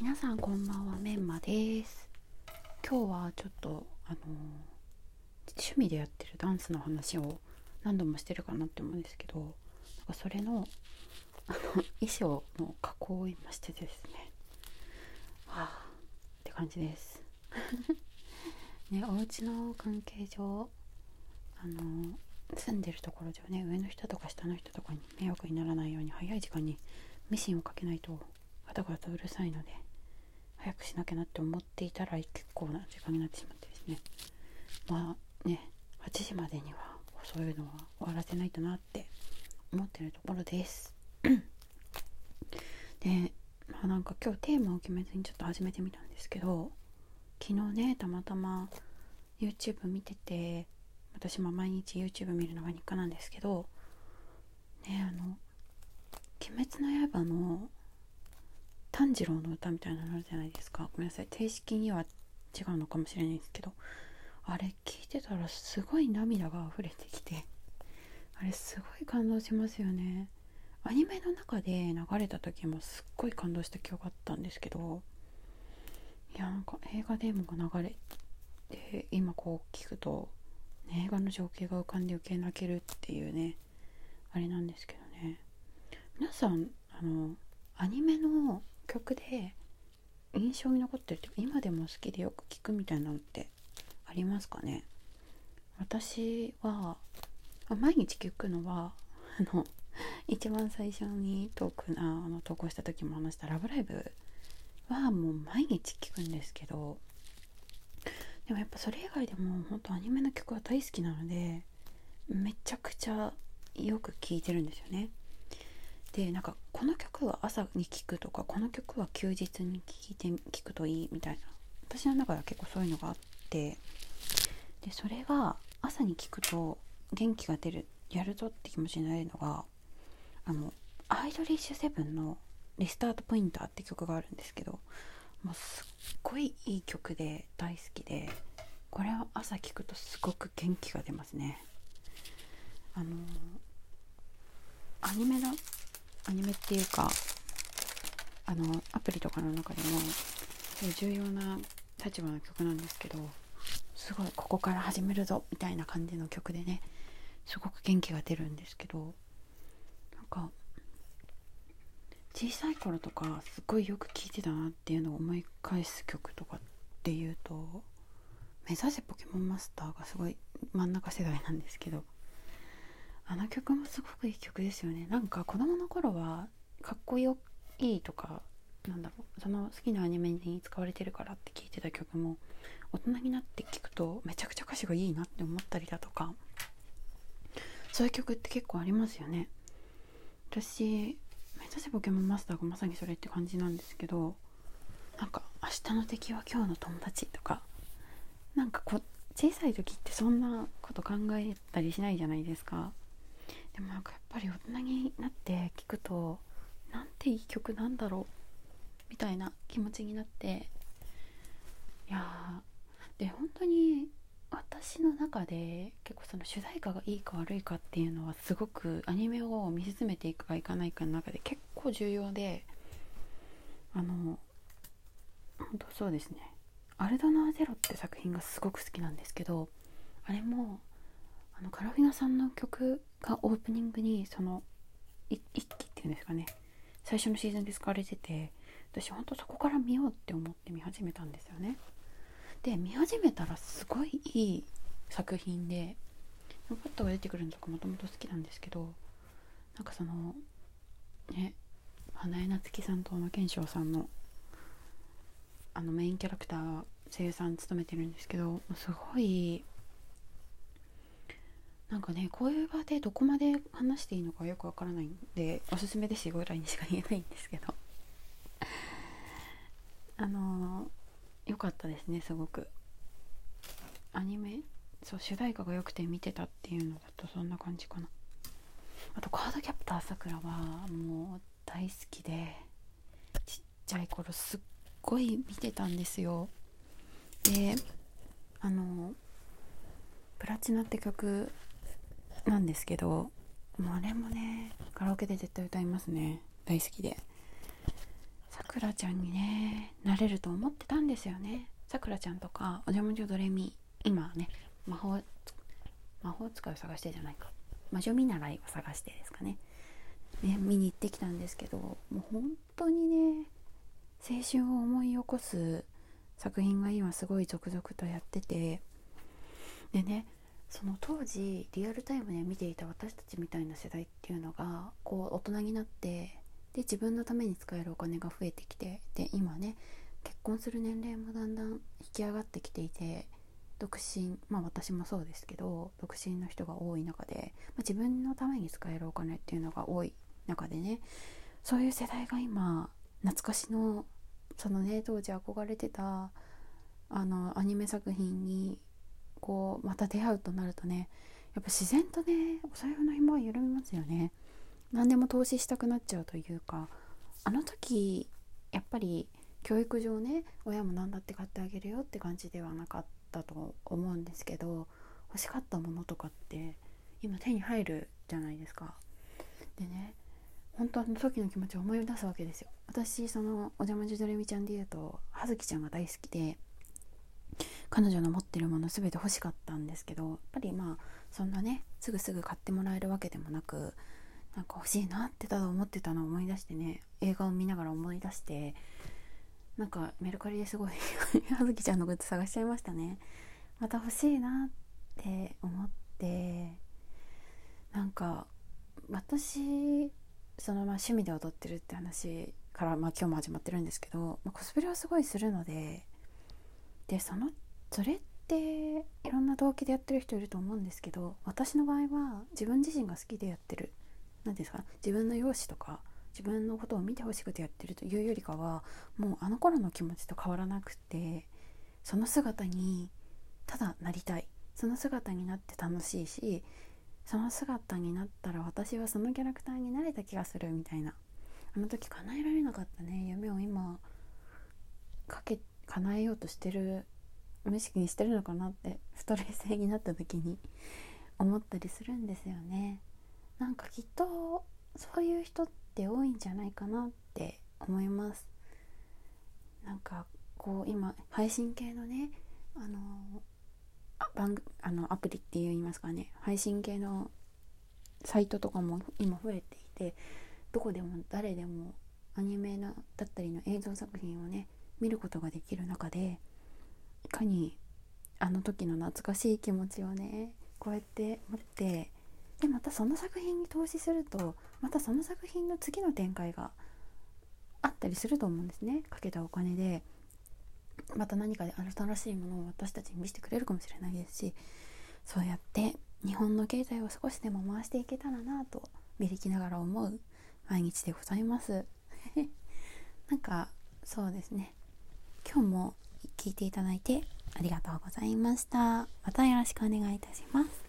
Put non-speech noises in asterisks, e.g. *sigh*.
皆さんこんばんはメンマです。今日はちょっとあの趣味でやってるダンスの話を何度もしてるかなって思うんですけどなんかそれのあの衣装の加工を今しててですね。はあって感じです。*laughs* ねお家の関係上あの住んでるところではね上の人とか下の人とかに迷惑にならないように早い時間にミシンをかけないとガタガタうるさいので早くしなきゃなって思っていたら結構な時間になってしまってですね。まあね8時までにはそういうのは終わらせないとなって思ってるところです。*clears throat* でまあなんか今日テーマを決めずにちょっと始めてみたんですけど昨日ねたまたま YouTube 見てて私も毎日 YouTube 見るのが日課なんですけどねあの「鬼滅の刃」の炭治郎の歌みたいなのあるじゃないですか。ごめんなさい。正式には違うのかもしれないんですけど。あれ聞いてたらすごい涙が溢れてきて。あれすごい感動しますよね。アニメの中で流れた時もすっごい感動した記憶があったんですけど。いやなんか映画でも流れて今こう聞くと、ね、映画の情景が浮かんで余計泣けるっていうねあれなんですけどね。皆さんあのアニメの曲で印象に残ってるって今でも好きでよく聞くみたいなのってありますかね？私は毎日聞くのはあの一番最初にトークあの投稿した時も話した「ラブライブ!」はもう毎日聞くんですけどでもやっぱそれ以外でも本当アニメの曲は大好きなのでめちゃくちゃよく聴いてるんですよね。でなんかこの曲は朝に聴くとかこの曲は休日に聴いて聴くといいみたいな。私の中では結構そういうのがあって。でそれが朝に聴くと元気が出るやるぞって気持ちになれるのがあのアイドリッシュセブンの「リスタートポインター」って曲があるんですけどもうすっごいいい曲で大好きでこれを朝聴くとすごく元気が出ますね。あのアニメのアニメっていうかあのアプリとかの中でも重要な立場の曲なんですけどすごいここから始めるぞみたいな感じの曲でねすごく元気が出るんですけどなんか小さい頃とかすごいよく聴いてたなっていうのを思い返す曲とかっていうと「目指せポケモンマスター」がすごい真ん中世代なんですけどあの曲もすごくいい曲ですよね。なんか子供の頃はかっこいいとかなんだろうその好きなアニメに使われてるからって聴いてた曲も大人になって聴くとめちゃくちゃ歌詞がいいなって思ったりだとかそういう曲って結構ありますよね。私目指せポケモンマスターがまさにそれって感じなんですけどなんか「明日の敵は今日の友達」とかなんかこ小さい時ってそんなこと考えたりしないじゃないですか。でもなんかやっぱり大人になって聞くとなんていい曲なんだろうみたいな気持ちになっていやで本当に私の中で結構その主題歌がいいか悪いかっていうのはすごくアニメを見進めていくかいかないかの中で結構重要であの本当そうですね「アルドナーゼロ」って作品がすごく好きなんですけどあれもあのカラフィナさんの曲がオープニングにその一期っていうんですかね。最初のシーズンで使われてて私ほんとそこから見ようって思って見始めたんですよね。で見始めたらすごいいい作品でパットが出てくるのとかもともと好きなんですけどなんかそのね花江夏樹さんと小野賢章さんのあのメインキャラクター声優さん務めてるんですけどすごいなんかねこういう場でどこまで話していいのかよくわからないんでおすすめですぐらいにしか言えないんですけど。*laughs* あの良かったですねすごく。アニメ？そう主題歌が良くて見てたっていうのだとそんな感じかな。あとカードキャプターさくらはもう大好きでちっちゃい頃すっごい見てたんですよ。であの「プラチナ」って曲なんですけどもうあれもねカラオケで絶対歌いますね。大好きで。さくらちゃんにねなれると思ってたんですよね。さくらちゃんとかおじゃまじょドレミ今ね魔法魔法使いを探してじゃないか。魔女見習いを探してですかね。ね見に行ってきたんですけどもう本当にね青春を思い起こす作品が今すごい続々とやってて。でねその当時リアルタイムで見ていた私たちみたいな世代っていうのがこう大人になってで自分のために使えるお金が増えてきてで今ね結婚する年齢もだんだん引き上がってきていて独身まあ私もそうですけど独身の人が多い中で、まあ、自分のために使えるお金っていうのが多い中でねそういう世代が今懐かしのそのね当時憧れてたあのアニメ作品にこうまた出会うとなるとねやっぱ自然とねお財布の紐は緩みますよね何でも投資したくなっちゃうというかあの時やっぱり教育上ね親も何だって買ってあげるよって感じではなかったと思うんですけど欲しかったものとかって今手に入るじゃないですか。でね本当あの時の気持ちを思い出すわけですよ。私そのお邪魔女ドレミちゃんで言うと葉月ちゃんが大好きで彼女の持ってるもの全て欲しかったんですけどやっぱりまあそんなねすぐすぐ買ってもらえるわけでもなくなんか欲しいなってただ思ってたのを思い出してね映画を見ながら思い出してなんかメルカリですごい *laughs* 葉月ちゃんのグッズ探しちゃいましたね。また欲しいなって思ってなんか私そのまあ趣味で踊ってるって話から、まあ、今日も始まってるんですけど、まあ、コスプレはすごいするのででそのそれっていろんな動機でやってる人いると思うんですけど私の場合は自分自身が好きでやってる。何ですか？自分の容姿とか自分のことを見てほしくてやってるというよりかはもうあの頃の気持ちと変わらなくてその姿にただなりたい。その姿になって楽しいしその姿になったら私はそのキャラクターになれた気がするみたいな。あの時叶えられなかったね。夢を今かけ叶えようとしてる無意識にしてるのかなってふと冷静になった時に思ったりするんですよね。なんかきっとそういう人って多いんじゃないかなって思います。なんかこう今配信系のねあの番あのアプリって言いますかね。配信系のサイトとかも今増えていてどこでも誰でもアニメのだったりの映像作品をね見ることができる中でかにあの時の懐かしい気持ちをねこうやって持ってでまたその作品に投資するとまたその作品の次の展開があったりすると思うんですね。かけたお金で。また何かで新しいものを私たちに見せてくれるかもしれないですしそうやって日本の経済を少しでも回していけたらなと見りきながら思う毎日でございます。*laughs* なんかそうですね。今日も聞いていただいてありがとうございました。またよろしくお願いいたします。